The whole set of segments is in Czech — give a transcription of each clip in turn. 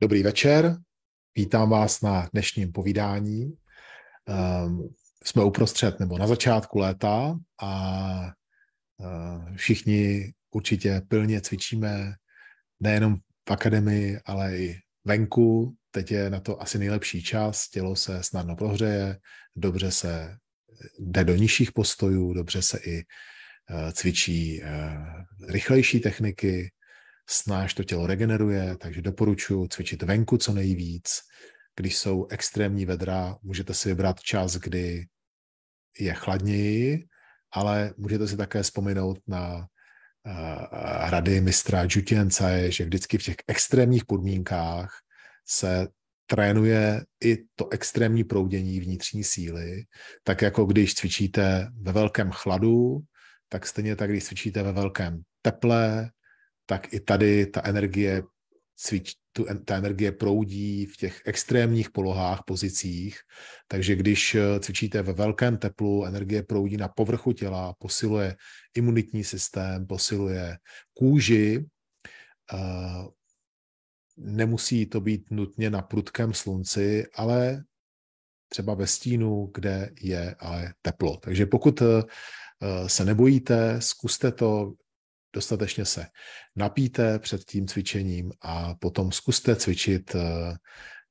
Dobrý večer, vítám vás na dnešním povídání. Um, jsme uprostřed nebo na začátku léta a uh, všichni určitě pilně cvičíme nejenom v akademii, ale i venku. Teď je na to asi nejlepší čas, tělo se snadno prohřeje, dobře se jde do nižších postojů, dobře se i uh, cvičí rychlejší techniky, snáš to tělo regeneruje, takže doporučuji cvičit venku co nejvíc. Když jsou extrémní vedra, můžete si vybrat čas, kdy je chladněji, ale můžete si také vzpomenout na uh, rady mistra Jutience, že vždycky v těch extrémních podmínkách se trénuje i to extrémní proudění vnitřní síly, tak jako když cvičíte ve velkém chladu, tak stejně tak, když cvičíte ve velkém teple, tak i tady ta energie cvič, tu, ta energie proudí v těch extrémních polohách, pozicích, takže když eh, cvičíte ve velkém teplu, energie proudí na povrchu těla, posiluje imunitní systém, posiluje kůži, uh, nemusí to být nutně na prudkém slunci, ale třeba ve stínu, kde je ale teplo. Takže pokud eh, se nebojíte, zkuste to, dostatečně se napíte před tím cvičením a potom zkuste cvičit eh,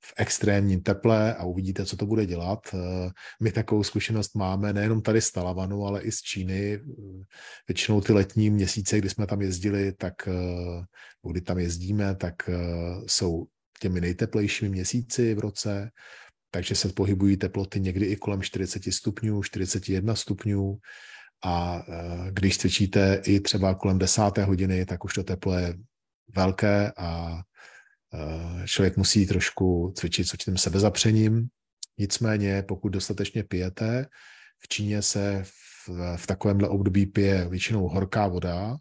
v extrémním teple a uvidíte, co to bude dělat. Eh, my takovou zkušenost máme nejenom tady z Talavanu, ale i z Číny. Většinou ty letní měsíce, kdy jsme tam jezdili, tak eh, kdy tam jezdíme, tak jsou těmi nejteplejšími měsíci v roce, takže se pohybují teploty někdy i kolem 40 stupňů, 41 stupňů. A e, když cvičíte i třeba kolem desáté hodiny, tak už to teplo je velké a e, člověk musí trošku cvičit s určitým sebezapřením. Nicméně, pokud dostatečně pijete, v Číně se v, v takovémhle období pije většinou horká voda.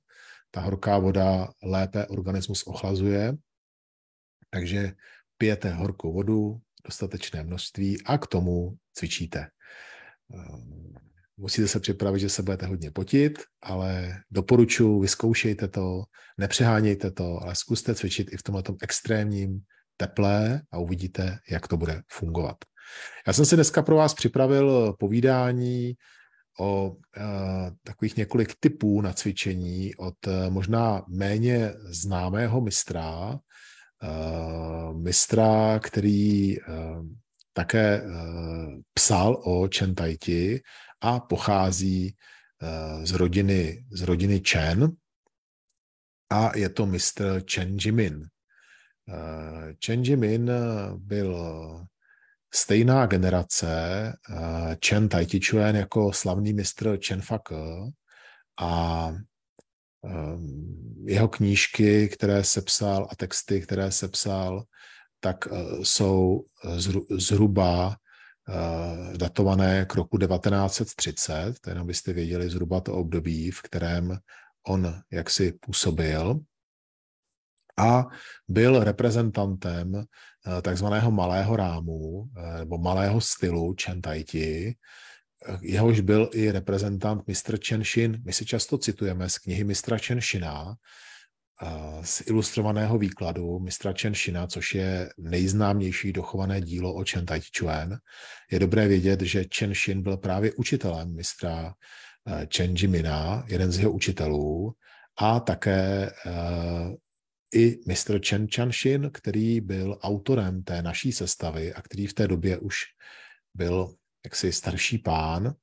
Ta horká voda lépe organismus ochlazuje, takže pijete horkou vodu, dostatečné množství a k tomu cvičíte. Musíte se připravit, že se budete hodně potit, ale doporučuji, vyzkoušejte to, nepřehánějte to, ale zkuste cvičit i v tomto extrémním teplé a uvidíte, jak to bude fungovat. Já jsem si dneska pro vás připravil povídání o uh, takových několik typů na cvičení od uh, možná méně známého mistra, uh, mistra, který také psal o Čentajti a pochází eh, z rodiny, z rodiny Chen a je to mistr Chen Jimin. Eh, Chen Jimin byl stejná generace eh, Chen Taijichuan jako slavný mistr Chen Fak a jeho knížky, které sepsal a texty, které sepsal, tak jsou zhruba Eh, datované k roku 1930, to jenom byste věděli zhruba to období, v kterém on jaksi působil a byl reprezentantem eh, takzvaného malého rámu eh, nebo malého stylu Chen Taiti, jehož byl i reprezentant. Chen Shin. My si často citujeme z knihy mistra Chen Shina, z ilustrovaného výkladu mistra Chen Shina, což je nejznámější dochované dílo o Chen Tai Chuan, je dobré vědět, že Chen Shin byl právě učitelem mistra eh, Chen Jimina, jeden z jeho učitelů, a také uh, i mistr Chen Chanshin, který byl autorem té naší sestavy a který v té době už byl jaksi starší pán,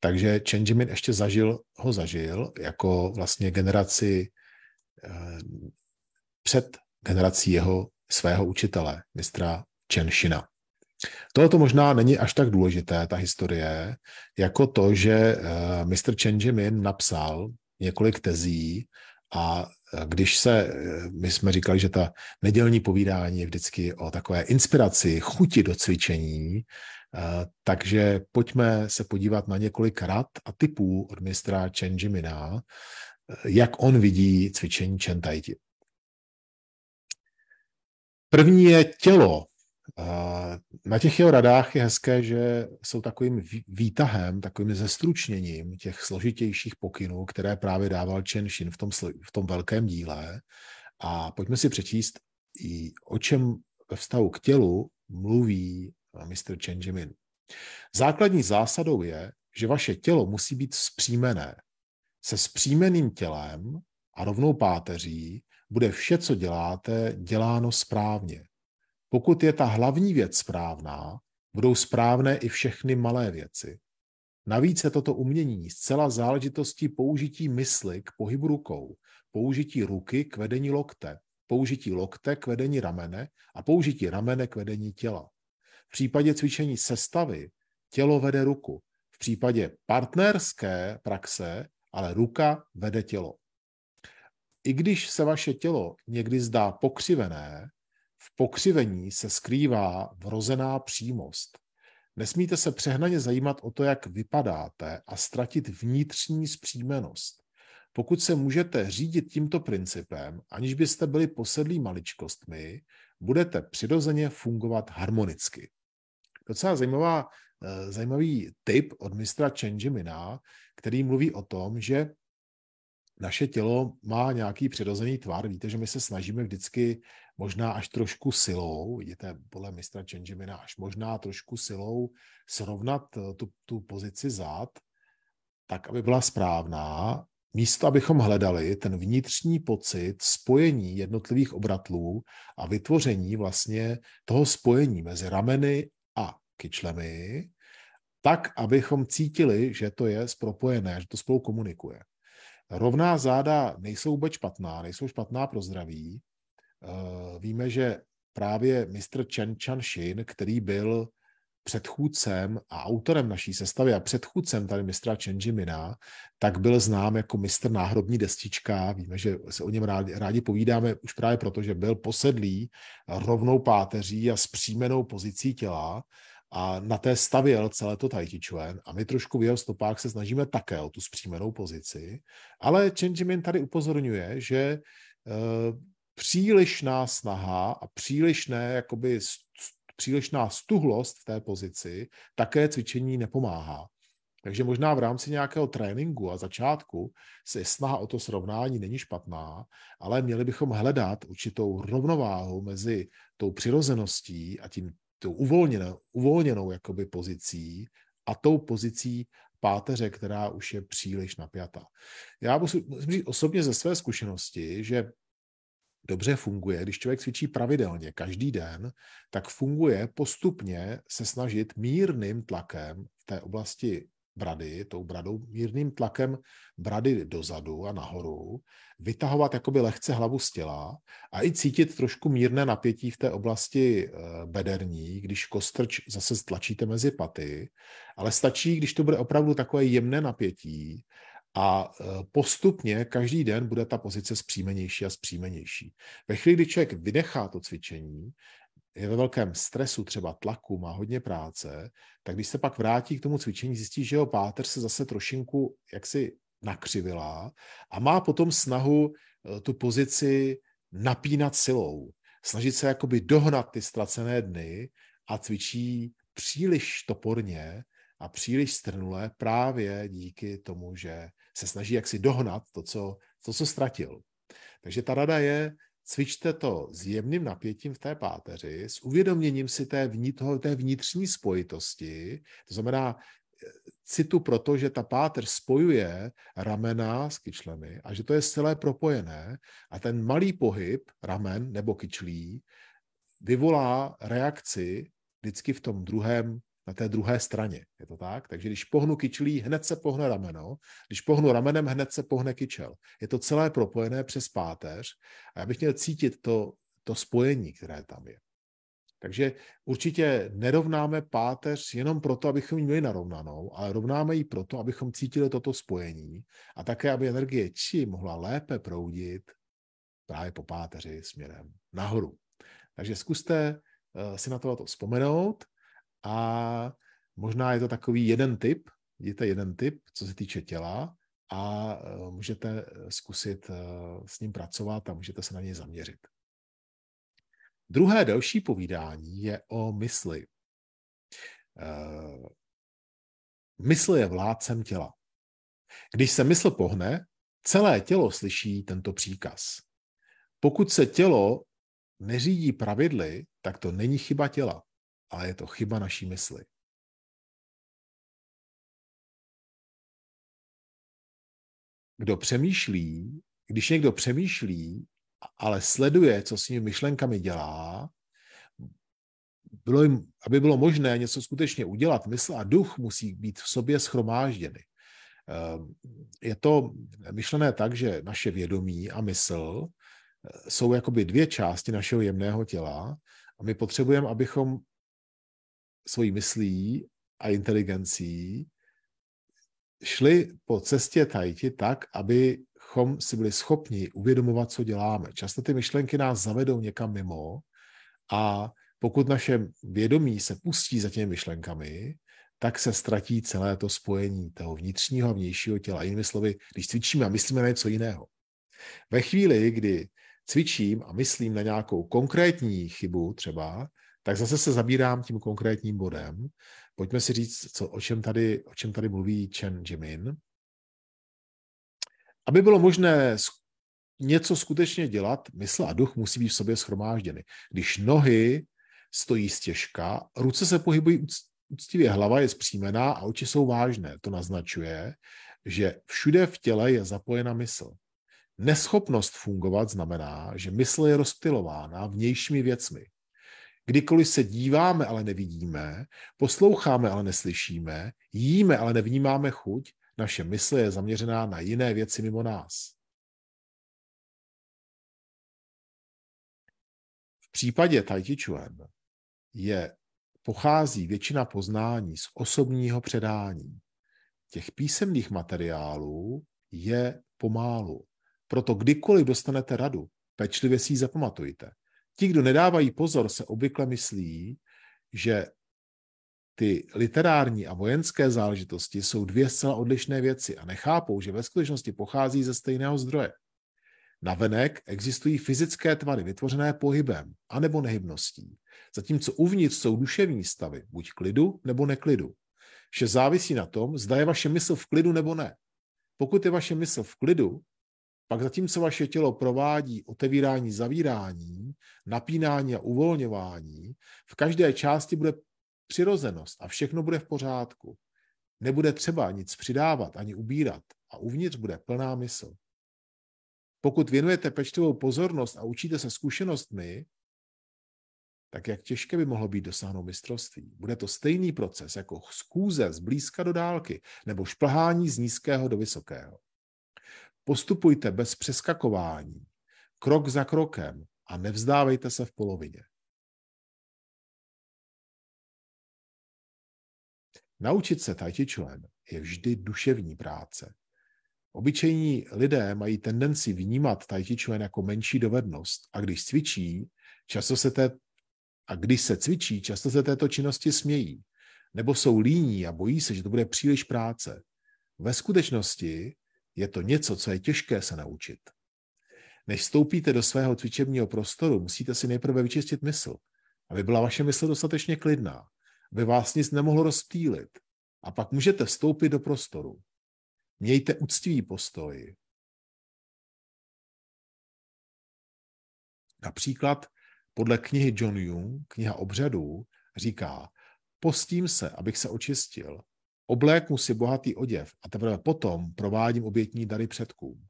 takže Chen Jimin ještě zažil, ho zažil jako vlastně generaci Eh, před generací jeho svého učitele, mistra Čenšina. Tohle možná není až tak důležité, ta historie, jako to, že uh, mistr Chen Jimin napsal několik tezí a eh, když se, my jsme říkali, že ta nedělní povídání je vždycky o takové inspiraci, chuti do cvičení, takže pojďme se podívat na několik rad a typů od mistra Chen Jimina, jak on vidí cvičení Čentajti. První je tělo. Na těch jeho radách je hezké, že jsou takovým výtahem, takovým zestručněním těch složitějších pokynů, které právě dával Chen Shin v tom, v tom velkém díle. A pojďme si přečíst o čem ve vztahu k tělu mluví Mr. Changemin. Základní zásadou je, že vaše tělo musí být vzpřímené. Se vzpřímeným tělem a rovnou páteří bude vše, co děláte, děláno správně. Pokud je ta hlavní věc správná, budou správné i všechny malé věci. Navíc je toto umění zcela záležitostí použití mysli k pohybu rukou, použití ruky k vedení lokte, použití lokte k vedení ramene a použití ramene k vedení těla. V případě cvičení sestavy tělo vede ruku. V případě partnerské praxe ale ruka vede tělo. I když se vaše tělo někdy zdá pokřivené, v pokřivení se skrývá vrozená přímost. Nesmíte se přehnaně zajímat o to, jak vypadáte a ztratit vnitřní zpřímenost. Pokud se můžete řídit tímto principem, aniž byste byli posedlí maličkostmi, budete přirozeně fungovat harmonicky. Docela zajímavá, zajímavý tip od mistra Mina, který mluví o tom, že naše tělo má nějaký přirozený tvar. Víte, že my se snažíme vždycky možná až trošku silou, vidíte, podle mistra Changemina, až možná trošku silou srovnat eh, tu, tu pozici zád, tak, aby byla správná, místo, abychom hledali ten vnitřní pocit spojení jednotlivých obratlů a vytvoření vlastně toho spojení mezi rameny a kyčlemi, tak, abychom cítili, že to je propojené, že to spolu komunikuje. Rovná záda nejsou vůbec špatná, nejsou špatná pro zdraví. Eh, víme, že právě mistr Chen Chan Shin, který byl předchůdcem a autorem naší sestavy a předchůdcem tady mistra Mina, tak byl znám jako mistr náhrobní destička. Víme, že se o něm rádi, rádi povídáme už právě proto, že byl posedlý rovnou páteří a zpřímenou pozicí těla a na té stavěl celé to Tai Chi Chuan a my trošku v jeho stopách se snažíme také o tu zpřímenou pozici, ale Chen Jimin tady upozorňuje, že e, přílišná snaha a přílišné, jakoby, přílišná stuhlost v té pozici také cvičení nepomáhá. Takže možná v rámci nějakého tréninku a začátku se snaha o to srovnání není špatná, ale měli bychom hledat určitou rovnováhu mezi tou přirozeností a tím tou uvolněnou, uvolněnou jakoby pozicí a tou pozicí páteře, která už je příliš napjatá. Já musím, říct osobně ze své zkušenosti, že dobře funguje, když člověk cvičí pravidelně každý den, tak funguje postupně se snažit mírným tlakem v té oblasti brady, tou bradou, mírným tlakem brady dozadu a nahoru, vytahovat jakoby lehce hlavu z těla a i cítit trošku mírné napětí v té oblasti eh, bederní, když kostrč zase stlačíte mezi paty, ale stačí, když to bude opravdu takové jemné napětí a eh, postupně každý den bude ta pozice zpřímenější a zpřímenější. Ve chvíli, kdy člověk vynechá to cvičení, je ve velkém stresu, třeba tlaku, má hodně práce, tak když se pak vrátí k tomu cvičení, zjistí, že jeho páteř se zase trošinku jaksi nakřivila a má potom snahu eh, tu pozici napínat silou. Snažit se jakoby dohnat ty ztracené dny a cvičí příliš toporně a příliš strnule právě díky tomu, že se snaží jaksi dohnat to, co, to, co ztratil. Takže ta rada je, cvičte to s jemným napětím v té páteři, s uvědoměním si té, vnitř, té vnitřní spojitosti, to znamená eh, citu proto, že ta páteř spojuje ramena s kyčlemi a že to je celé propojené a ten malý pohyb ramen nebo kyčlí vyvolá reakci vždycky v tom druhém na té druhé straně. Je to tak? Takže když pohnu kyčlí, hned se pohne rameno. Když pohnu ramenem, hned se pohne kyčel. Je to celé propojené přes páteř a já bych měl cítit to, to spojení, které tam je. Takže určitě nerovnáme páteř jenom proto, abychom ji měli narovnanou, ale rovnáme ji proto, abychom cítili toto spojení a také, aby energie či mohla lépe proudit právě po páteři směrem nahoru. Takže zkuste eh, si na to vzpomenout a možná je to takový jeden typ, vidíte jeden typ, co se týče těla a e, můžete zkusit e, s ním pracovat a můžete se na něj zaměřit. Druhé další povídání je o mysli. Mysl je vládcem těla. Když se mysl pohne, celé tělo slyší tento příkaz. Pokud se tělo neřídí pravidly, tak to není chyba těla, ale je to chyba naší mysli. Kdo přemýšlí, když někdo přemýšlí, ale sleduje, co s svými myšlenkami dělá, bylo jim, aby bylo možné něco skutečně udělat, mysl a duch musí být v sobě schromážděny. Ehm, je to myšlené tak, že naše vědomí a mysl eh, jsou jakoby dvě části našeho jemného těla a my potřebujeme, abychom svojí myslí a inteligencí šli po cestě tajti tak, abychom si byli schopni uvědomovat, co děláme. Často ty myšlenky nás zavedou někam mimo a pokud naše vědomí se pustí za těmi myšlenkami, tak se ztratí celé to spojení toho vnitřního a vnějšího těla. Jinými slovy, když cvičíme a myslíme na něco jiného. Ve chvíli, kdy cvičím a myslím na nějakou konkrétní chybu třeba, tak zase se zabírám tím konkrétním bodem. Pojďme si říct, co, o, čem tady, o čem tady mluví Chen Jimin. Aby bylo možné něco skutečně dělat, mysl a duch musí být v sobě schromážděny. Když nohy stojí stěžka, ruce se pohybují úctivě, hlava je zpřímená a oči jsou vážné. To naznačuje, že všude v těle je zapojena mysl. Neschopnost fungovat znamená, že mysl je rozptilována vnějšími věcmi. Kdykoliv se díváme, ale nevidíme, posloucháme, ale neslyšíme, jíme, ale nevnímáme chuť, naše mysl je zaměřená na jiné věci mimo nás. V případě Tai Chi Chuan je, pochází většina poznání z osobního předání. Těch písemných materiálů je pomálu. Proto kdykoliv dostanete radu, pečlivě si ji zapamatujte. Ti, kdo nedávají pozor, se obvykle myslí, že ty literární a vojenské záležitosti jsou dvě zcela odlišné věci a nechápou, že ve skutečnosti pochází ze stejného zdroje. Navenek existují fyzické tvary vytvořené pohybem anebo nehybností, zatímco uvnitř jsou duševní stavy, buď klidu nebo neklidu. Vše závisí na tom, zda je vaše mysl v klidu nebo ne. Pokud je vaše mysl v klidu, pak zatímco vaše tělo provádí otevírání, zavírání, napínání a uvolňování, v každé části bude přirozenost a všechno bude v pořádku. Nebude třeba nic přidávat ani ubírat a uvnitř bude plná mysl. Pokud věnujete pečlivou pozornost a učíte se zkušenostmi, tak jak těžké by mohlo být dosáhnout mistrovství. Bude to stejný proces jako skůze z blízka do dálky nebo šplhání z nízkého do vysokého. Postupujte bez přeskakování, krok za krokem a nevzdávejte se v polovině. Naučit se Tai je vždy duševní práce. Obyčejní lidé mají tendenci vnímat Tai jako menší dovednost a když cvičí, často se té, a když se cvičí, často se této činnosti smějí, nebo jsou líní a bojí se, že to bude příliš práce. Ve skutečnosti je to něco, co je těžké se naučit. Než vstoupíte do svého cvičebního prostoru, musíte si nejprve vyčistit mysl, aby byla vaše mysl dostatečně klidná, aby vás nic nemohlo rozptýlit. A pak můžete vstoupit do prostoru. Mějte úctivý postoj. Například podle knihy John Jung, kniha obřadů, říká, postím se, abych se očistil, obléknu si bohatý oděv a teprve potom provádím obětní dary předkům.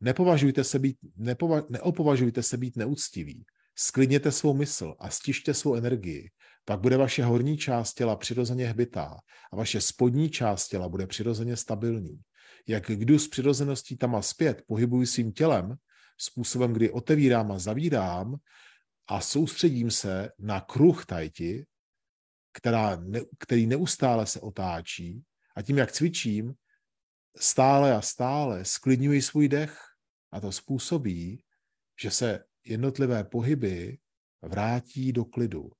Nepovažujte se být, nepova, neopovažujte se být neúctiví. Sklidněte svou mysl a stište svou energii. Pak bude vaše horní část těla přirozeně hbitá a vaše spodní část těla bude přirozeně stabilní jak jdu s přirozeností tam a zpět, pohybuji svým tělem, způsobem, kdy otevírám a zavírám a soustředím se na kruh tajti, která, který neustále se otáčí a tím, jak cvičím, stále a stále sklidňuji svůj dech a to způsobí, že se jednotlivé pohyby vrátí do klidu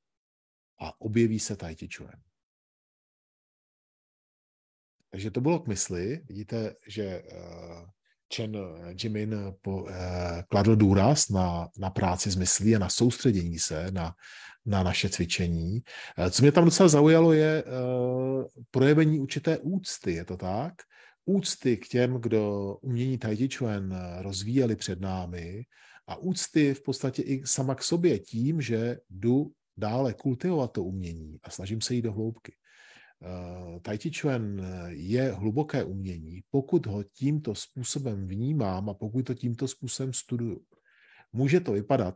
a objeví se Chuan. Takže to bylo k mysli. Vidíte, že eh, Chen Jimin po, uh, kladl důraz na, na práci s myslí a na soustředění se na, na naše cvičení. Uh, co mě tam docela zaujalo, je uh, projevení určité úcty, je to tak? Úcty k těm, kdo umění Tai Chuan rozvíjeli před námi a úcty v podstatě i sama k sobě tím, že jdu dále kultivovat to umění a snažím se jít do hloubky. Eh, tai Chi Chuan je hluboké umění, pokud ho tímto způsobem vnímám a pokud to tímto způsobem studuju. Může to vypadat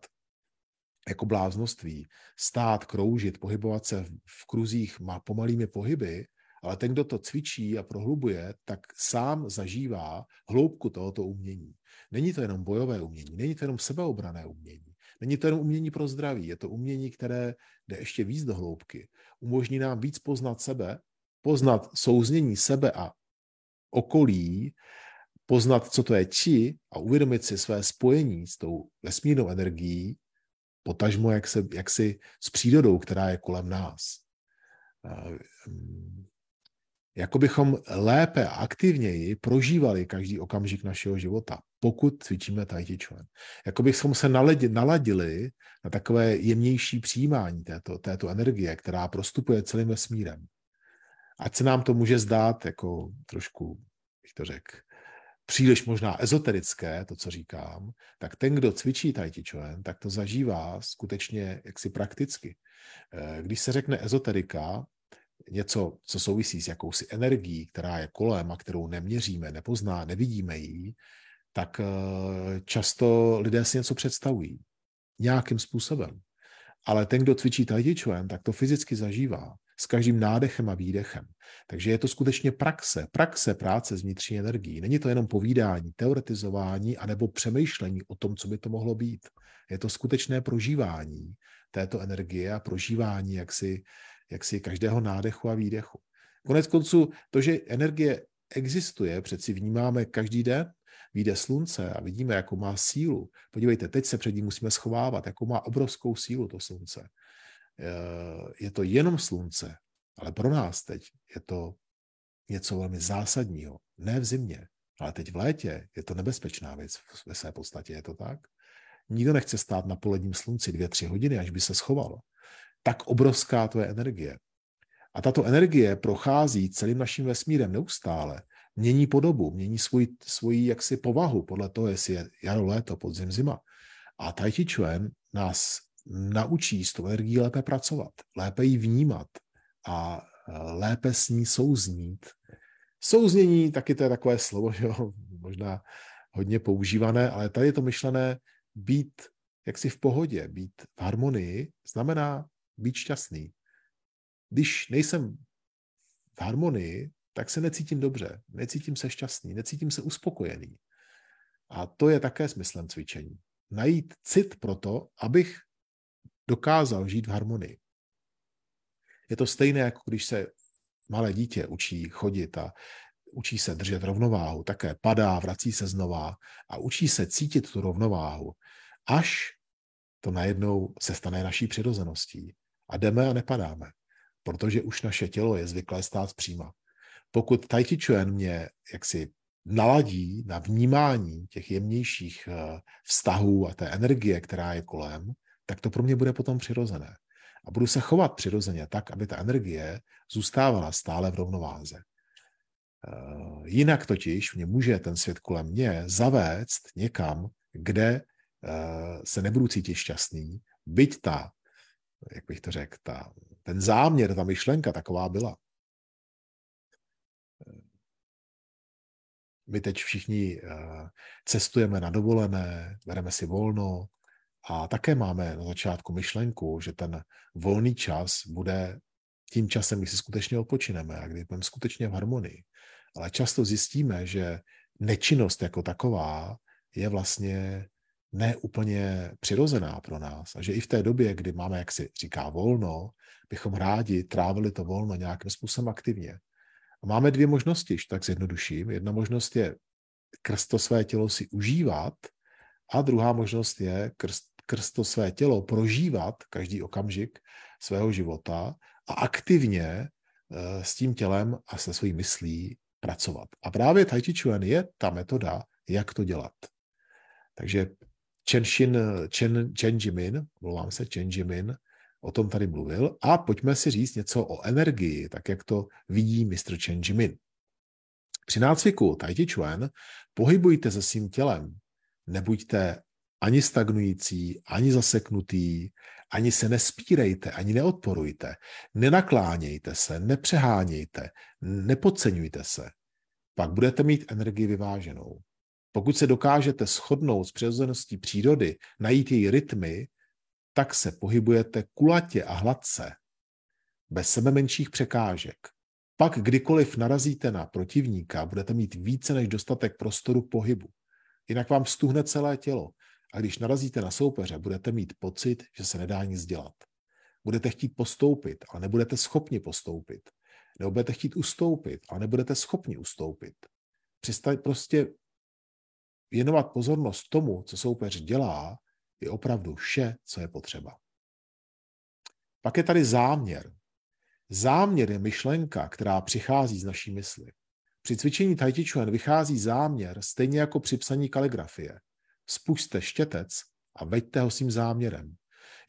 jako bláznoství, stát, kroužit, pohybovat se v kruzích má pomalými pohyby, ale ten, kdo to cvičí a prohlubuje, tak sám zažívá hloubku tohoto umění. Není to jenom bojové umění, není to jenom sebeobrané umění, není to jenom umění pro zdraví, je to umění, které jde ještě víc do hloubky. Umožní nám víc poznat sebe, poznat souznění sebe a okolí, poznat, co to je či a uvědomit si své spojení s tou vesmírnou energií, potažmo jak, se, jak si s přírodou, která je kolem nás. Mm, jako bychom lépe a aktivněji prožívali každý okamžik našeho života, pokud cvičíme Chi Chuan. Jako bychom se naladili na takové jemnější přijímání této, této energie, která prostupuje celým vesmírem. Ať se nám to může zdát jako trošku, bych to řekl, příliš možná ezoterické, to, co říkám, tak ten, kdo cvičí Tai Chi Chuan, tak to zažívá skutečně jaksi prakticky. Eh, když se řekne ezoterika, něco, co souvisí s jakousi energií, která je kolem a kterou neměříme, nepozná, nevidíme ji, tak eh, často lidé si něco představují nějakým způsobem. Ale ten, kdo cvičí Tai tak to fyzicky zažívá s každým nádechem a výdechem. Takže je to skutečně praxe, praxe práce s vnitřní energií. Není to jenom povídání, teoretizování anebo přemýšlení o tom, co by to mohlo být. Je to skutečné prožívání této energie a prožívání jaksi, jaksi každého nádechu a výdechu. Konec konců, to, že energie existuje, přeci vnímáme každý den, vyjde slunce a vidíme, jakou má sílu. Podívejte, teď se před ním musíme schovávat, jakou má obrovskou sílu to slunce. Eh, je to jenom slunce, ale pro nás teď je to něco velmi zásadního. Ne v zimě, ale teď v létě je to nebezpečná věc ve své podstatě, je to tak? Nikdo nechce stát na poledním slunci dvě, tři hodiny, až by se schoval. Tak obrovská to je energie. A tato energie prochází celým naším vesmírem neustále. Mění podobu, mění svůj, svoji jaksi povahu podle toho, jestli je jaro, léto, podzim, zima. A Tai Chi Chuan nás naučí s tou energií lépe pracovat, lépe ji vnímat a e, lépe s ní souznít. Souznění, taky to je takové slovo, jo, možná hodně používané, ale tady je to myšlené být jaksi v pohodě, být v harmonii, znamená být šťastný. Když nejsem v harmonii, tak se necítím dobře, necítím se šťastný, necítím se uspokojený. A to je také smyslem cvičení. Najít cit pro to, abych dokázal žít v harmonii. Je to stejné, jako když se malé dítě učí chodit a učí se držet rovnováhu, také padá, vrací se znova a učí se cítit tu rovnováhu, až to najednou se stane naší přirozeností. A jdeme a nepadáme, protože už naše tělo je zvyklé stát příma. Pokud Tai Chuan mě jaksi naladí na vnímání těch jemnějších eh, vztahů a té energie, která je kolem, tak to pro mě bude potom přirozené. A budu se chovat přirozeně tak, aby ta energie zůstávala stále v rovnováze. Eh, jinak totiž mě může ten svět kolem mě zavést někam, kde eh, se nebudu cítit šťastný, byť ta, jak bych to řekl, ta, ten záměr, ta myšlenka taková byla. Eh, my teď všichni cestujeme na dovolené, bereme si volno, a také máme na začátku myšlenku, že ten volný čas bude tím časem, kdy si skutečně odpočineme a kdy budeme skutečně v harmonii. Ale často zjistíme, že nečinnost jako taková je vlastně neúplně přirozená pro nás. A že i v té době, kdy máme, jak si říká, volno, bychom rádi trávili to volno nějakým způsobem aktivně. A máme dvě možnosti, tak zjednoduším. Jedna možnost je krst to své tělo si užívat a druhá možnost je krst skrz to své tělo prožívat každý okamžik svého života a aktivně eh, s tím tělem a se svojí myslí pracovat. A právě Tai Chi Chuan je ta metoda, jak to dělat. Takže Chen, Xin, Chen, Chen Jimin, mluvám se, Chen Jimin, o tom tady mluvil. A pojďme si říct něco o energii, tak jak to vidí mistr Chen Jimin. Při nácviku Tai Chi Chuan pohybujte se svým tělem. Nebuďte ani stagnující, ani zaseknutý, ani se nespírejte, ani neodporujte, nenaklánějte se, nepřehánějte, nepodceňujte se. Pak budete mít energii vyváženou. Pokud se dokážete shodnout s přirozeností přírody, najít její rytmy, tak se pohybujete kulatě a hladce, bez sebe menších překážek. Pak kdykoliv narazíte na protivníka, budete mít více než dostatek prostoru pohybu. Jinak vám stuhne celé tělo. A když narazíte na soupeře, budete mít pocit, že se nedá nic dělat. Budete chtít postoupit, ale nebudete schopni postoupit. Nebo budete chtít ustoupit, ale nebudete schopni ustoupit. Přestaň prostě věnovat pozornost tomu, co soupeř dělá, je opravdu vše, co je potřeba. Pak je tady záměr. Záměr je myšlenka, která přichází z naší mysli. Při cvičení Tai Chi Chuan vychází záměr stejně jako při psaní kaligrafie. Spušte štětec a veďte ho svým záměrem.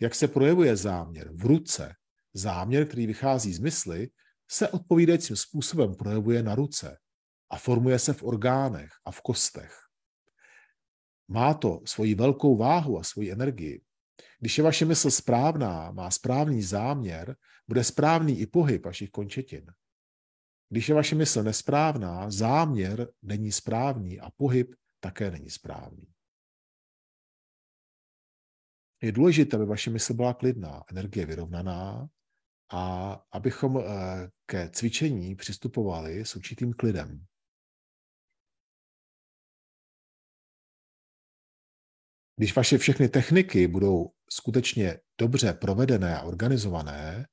Jak se projevuje záměr v ruce? Záměr, který vychází z mysli, se odpovídajícím způsobem projevuje na ruce a formuje se v orgánech a v kostech. Má to svoji velkou váhu a svoji energii. Když je vaše mysl správná, má správný záměr, bude správný i pohyb vašich končetin. Když je vaše mysl nesprávná, záměr není správný a pohyb také není správný. Je důležité, aby vaše mysl byla klidná, energie vyrovnaná a abychom eh, ke cvičení přistupovali s určitým klidem. Když vaše všechny techniky budou skutečně dobře provedené a organizované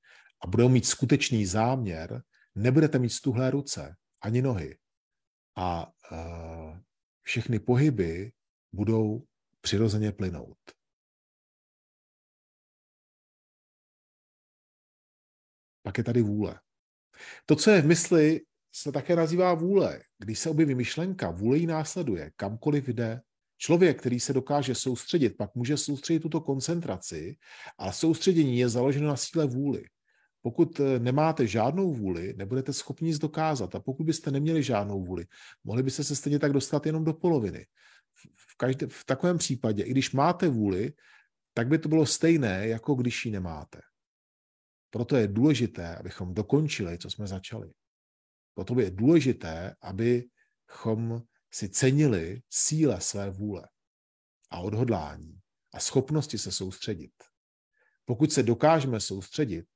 a budou mít skutečný záměr, nebudete mít stuhlé ruce ani nohy. A uh, všechny pohyby budou přirozeně plynout. Pak je tady vůle. To, co je v mysli, se také nazývá vůle. Když se objeví myšlenka, vůle ji následuje, kamkoliv jde. Člověk, který se dokáže soustředit, pak může soustředit tuto koncentraci a soustředění je založeno na síle vůli. Pokud eh, nemáte žádnou vůli, nebudete schopni nic dokázat. A pokud byste neměli žádnou vůli, mohli byste se stejně tak dostat jenom do poloviny. V, každé, v takovém případě, i když máte vůli, tak by to bylo stejné, jako když ji nemáte. Proto je důležité, abychom dokončili, co jsme začali. Proto je důležité, abychom si cenili síle své vůle a odhodlání a schopnosti se soustředit. Pokud se dokážeme soustředit,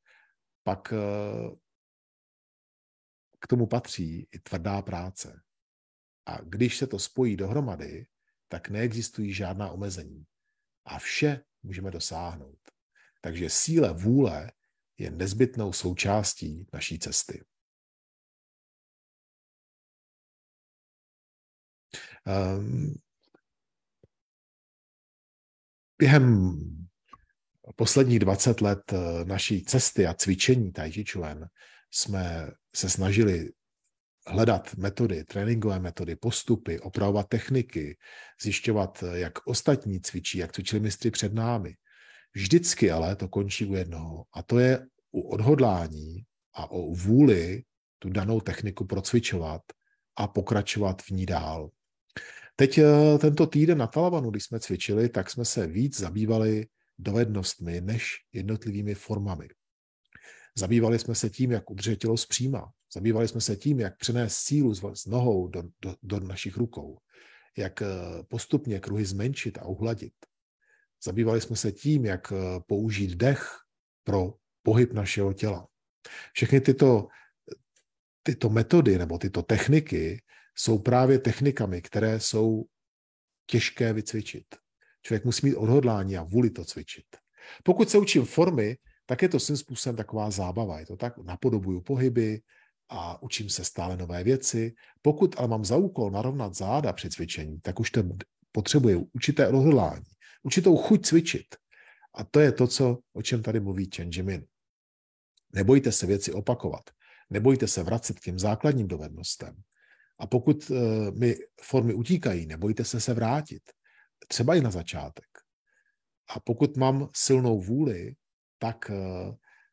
pak eh, k tomu patří i tvrdá práce. A když se to spojí dohromady, tak neexistují žádná omezení. A vše můžeme dosáhnout. Takže síle vůle je nezbytnou součástí naší cesty. Um, během posledních 20 let eh, naší cesty a cvičení Tai Chuan jsme se snažili hledat metody, tréninkové metody, postupy, opravovat techniky, zjišťovat, eh, jak ostatní cvičí, jak cvičili mistry před námi. Vždycky ale to končí u jednoho a to je u odhodlání a o vůli tu danou techniku procvičovat a pokračovat v ní dál. Teď eh, tento týden na Talavanu, když jsme cvičili, tak jsme se víc zabývali dovednostmi než jednotlivými formami. Zabývali jsme se tím, jak udržet tělo zpříma. Zabývali jsme se tím, jak přenést sílu z nohou do, do, do našich rukou. Jak eh, postupně kruhy zmenšit a uhladit. Zabývali jsme se tím, jak eh, použít dech pro pohyb našeho těla. Všechny tyto, tyto metody nebo tyto techniky jsou právě technikami, které jsou těžké vycvičit. Člověk musí mít odhodlání a vůli to cvičit. Pokud se učím formy, tak je to svým způsobem taková zábava. Je to tak, napodobuju pohyby a učím se stále nové věci. Pokud ale mám za úkol narovnat záda při cvičení, tak už to potřebuje určité odhodlání, určitou chuť cvičit. A to je to, co, o čem tady mluví Chen Jimin. Nebojte se věci opakovat. Nebojte se vracet k těm základním dovednostem. A pokud uh, mi formy utíkají, nebojte se se vrátit třeba i na začátek. A pokud mám silnou vůli, tak eh,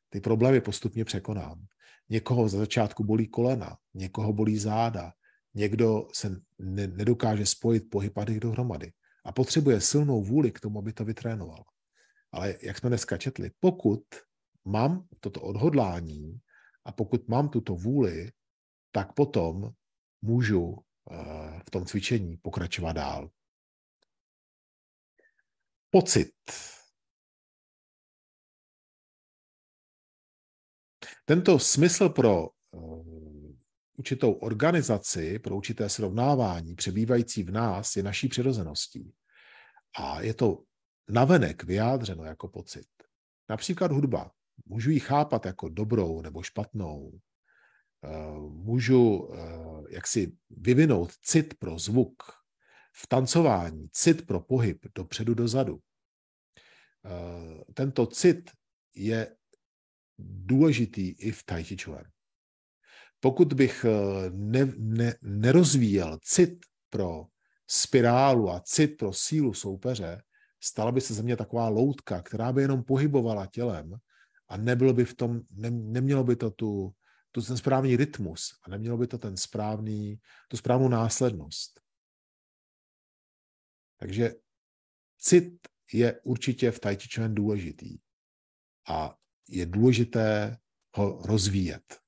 ty problémy postupně překonám. Někoho za začátku bolí kolena, někoho bolí záda, někdo se ne- nedokáže spojit pohyb a dohromady. a potřebuje silnou vůli k tomu, aby to vytrénoval. Ale jak jsme dneska četli, pokud mám toto odhodlání a pokud mám tuto vůli, tak potom můžu eh, v tom cvičení pokračovat dál. Pocit. Tento smysl pro eh, určitou organizaci, pro určité srovnávání přebývající v nás je naší přirozeností. A je to navenek vyjádřeno jako pocit. Například hudba. Můžu ji chápat jako dobrou nebo špatnou. Eh, můžu eh, jaksi vyvinout cit pro zvuk. V tancování cit pro pohyb dopředu dozadu. Eh, tento cit je důležitý i v Tai Chi Chuan. Pokud bych ne, ne, nerozvíjel cit pro spirálu a cit pro sílu soupeře, stala by se ze mě taková loutka, která by jenom pohybovala tělem a nebylo by v tom, ne, nemělo by to tu, tu ten správný rytmus a nemělo by to ten správný, tu správnou následnost. Takže cit je určitě v Chuan důležitý a je důležité ho rozvíjet.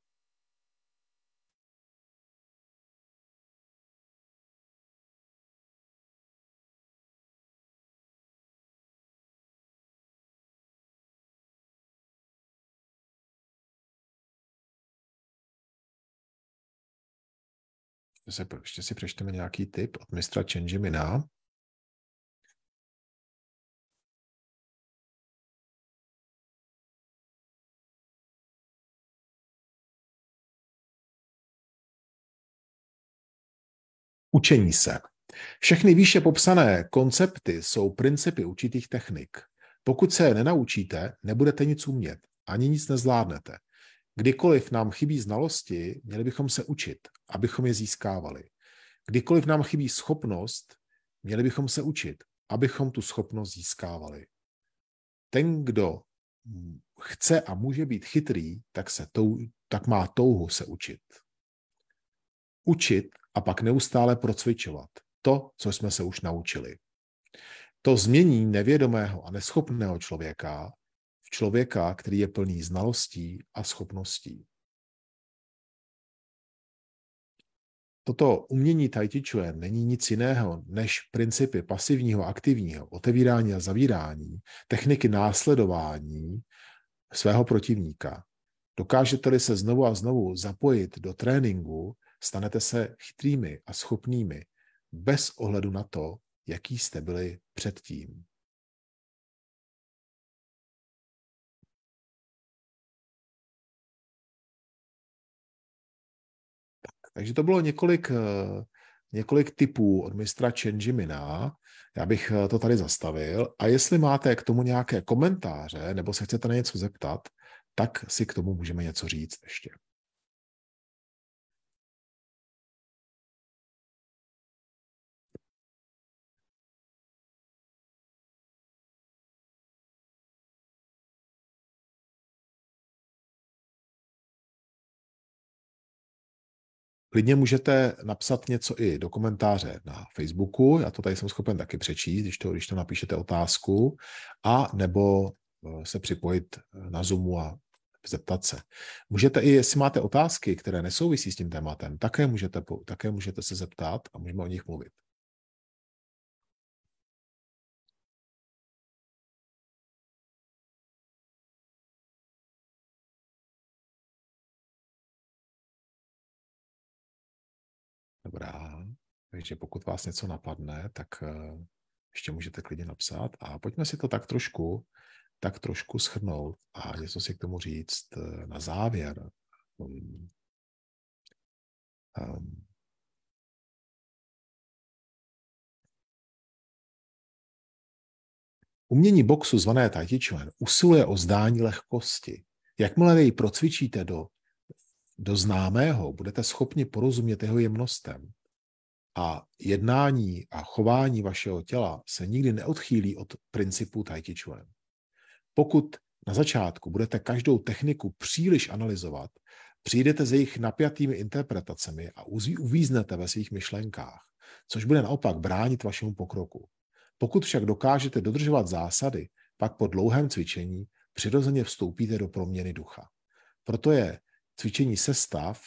Si, ještě si přečteme nějaký tip od mistra Mina. Učení se. Všechny výše popsané koncepty jsou principy určitých technik. Pokud se je nenaučíte, nebudete nic umět, ani nic nezvládnete. Kdykoliv nám chybí znalosti, měli bychom se učit, abychom je získávali. Kdykoliv nám chybí schopnost, měli bychom se učit, abychom tu schopnost získávali. Ten, kdo chce a může být chytrý, tak, se tou, tak má touhu se učit. Učit a pak neustále procvičovat to, co jsme se už naučili. To změní nevědomého a neschopného člověka člověka, který je plný znalostí a schopností. Toto umění Tai Chi Chuan není nic jiného než principy pasivního aktivního, otevírání a zavírání, techniky následování svého protivníka. Dokážete-li se znovu a znovu zapojit do tréninku, stanete se chytrými a schopnými bez ohledu na to, jaký jste byli předtím. Takže to bylo několik, eh, několik typů od mistra Mina. Já bych eh, to tady zastavil. A jestli máte k tomu nějaké komentáře nebo se chcete na něco zeptat, tak si k tomu můžeme něco říct ještě. Klidně můžete napsat něco i do komentáře na Facebooku, já to tady jsem schopen taky přečíst, když to, když to napíšete otázku, a nebo eh, se připojit eh, na Zoomu a zeptat se. Můžete i, jestli máte otázky, které nesouvisí s tím tématem, také můžete, také můžete se zeptat a můžeme o nich mluvit. Dobrá. Takže pokud vás něco napadne, tak eh, ještě můžete klidně napsat a pojďme si to tak trošku, tak trošku schrnout a něco si k tomu říct eh, na závěr. Um, um, Umění boxu zvané Tai Chi usiluje o zdání lehkosti. Jakmile jej procvičíte do do známého, budete schopni porozumět jeho jemnostem. A jednání a chování vašeho těla se nikdy neodchýlí od principu Tai Chi Chuan. Pokud na začátku budete každou techniku příliš analyzovat, přijdete s jejich napjatými interpretacemi a uvíznete ve svých myšlenkách, což bude naopak bránit vašemu pokroku. Pokud však dokážete dodržovat zásady, pak po dlouhém cvičení přirozeně vstoupíte do proměny ducha. Proto je cvičení sestav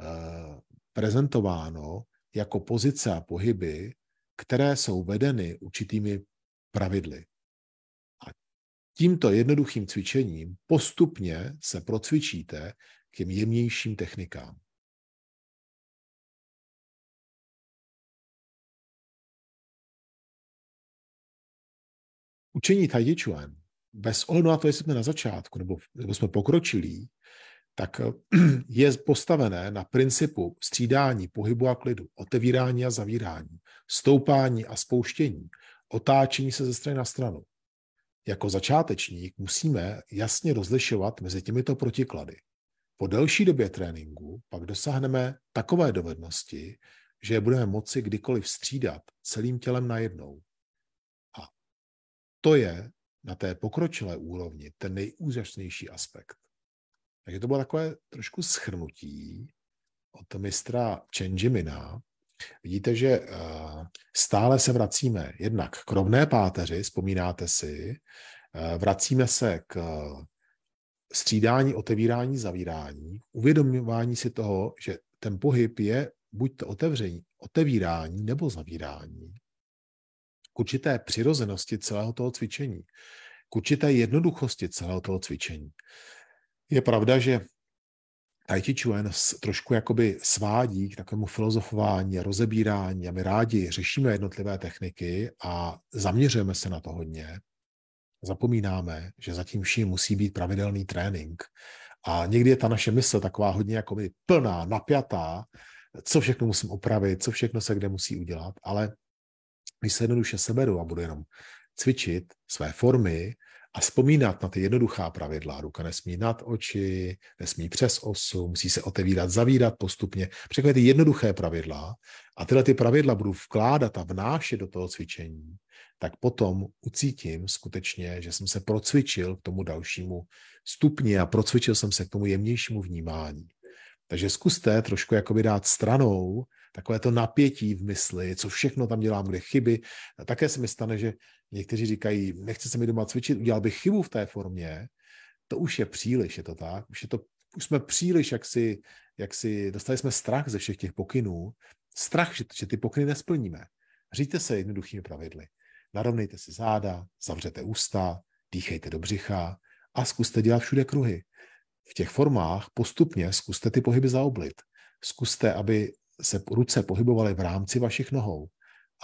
eh, prezentováno jako pozice a pohyby, které jsou vedeny určitými pravidly. A tímto jednoduchým cvičením postupně se procvičíte k těm jemnějším technikám. Učení Tai Chuan, bez ohledu na to, jestli jsme na začátku nebo, nebo jsme pokročilí, tak je postavené na principu střídání pohybu a klidu, otevírání a zavírání, stoupání a spouštění, otáčení se ze strany na stranu. Jako začátečník musíme jasně rozlišovat mezi těmito protiklady. Po delší době tréninku pak dosáhneme takové dovednosti, že je budeme moci kdykoliv střídat celým tělem najednou. A to je na té pokročilé úrovni ten nejúžasnější aspekt. Takže to bylo takové trošku schrnutí od mistra Čenžimina. Vidíte, že eh, stále se vracíme jednak k rovné páteři, vzpomínáte si, eh, vracíme se k střídání, otevírání, zavírání, uvědomování si toho, že ten pohyb je buď to otevření, otevírání nebo zavírání. K určité přirozenosti celého toho cvičení, k určité jednoduchosti celého toho cvičení. Je pravda, že Tai Chi Chuan trošku jakoby svádí k takovému filozofování rozebírání a my rádi řešíme jednotlivé techniky a zaměřujeme se na to hodně. Zapomínáme, že zatím vším musí být pravidelný trénink. A někdy je ta naše mysl taková hodně jakoby plná, napjatá, co všechno musím opravit, co všechno se kde musí udělat, ale když se jednoduše seberu a budu jenom cvičit své formy, a vzpomínat na ty jednoduchá pravidla. Ruka nesmí nad oči, nesmí přes osu, musí se otevírat, zavírat postupně. Všechny ty jednoduché pravidla a tyhle ty pravidla budu vkládat a vnášet do toho cvičení, tak potom ucítím skutečně, že jsem se procvičil k tomu dalšímu stupni a procvičil jsem se k tomu jemnějšímu vnímání. Takže zkuste trošku jakoby dát stranou takové to napětí v mysli, co všechno tam dělám, kde chyby. A také se mi stane, že někteří říkají, nechce se mi doma cvičit, udělal bych chybu v té formě. To už je příliš, je to tak. Už, je to, už jsme příliš, jak si, jak si, dostali jsme strach ze všech těch pokynů. Strach, že, že ty pokyny nesplníme. Říjte se jednoduchými pravidly. Narovnejte si záda, zavřete ústa, dýchejte do břicha a zkuste dělat všude kruhy. V těch formách postupně zkuste ty pohyby zaoblit. Zkuste, aby se ruce pohybovaly v rámci vašich nohou.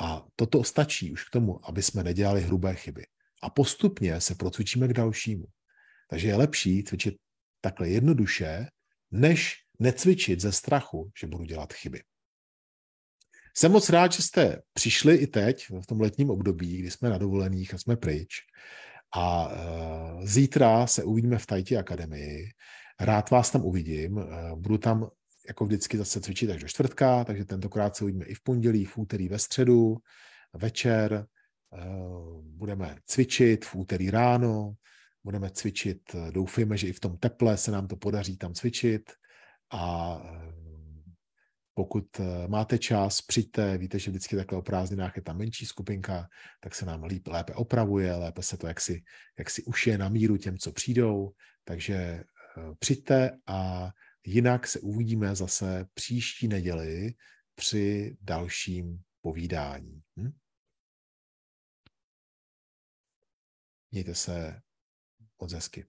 A toto stačí už k tomu, aby jsme nedělali hrubé chyby. A postupně se procvičíme k dalšímu. Takže je lepší cvičit takhle jednoduše, než necvičit ze strachu, že budu dělat chyby. Jsem moc rád, že jste přišli i teď, v tom letním období, kdy jsme na dovolených a jsme pryč. A uh, zítra se uvidíme v Tajti Akademii. Rád vás tam uvidím. Uh, budu tam jako vždycky zase cvičit až do čtvrtka, takže tentokrát se uvidíme i v pondělí, v úterý, ve středu, večer. Uh, budeme cvičit v úterý ráno, budeme cvičit, doufejme, že i v tom teple se nám to podaří tam cvičit a pokud eh, máte čas, přijďte, víte, že vždycky takhle o prázdninách je tam menší skupinka, tak se nám líp, lépe opravuje, lépe se to jaksi, jaksi ušije na míru těm, co přijdou, takže eh, přijďte a jinak se uvidíme zase příští neděli při dalším povídání. Hm? Mějte se moc hezky.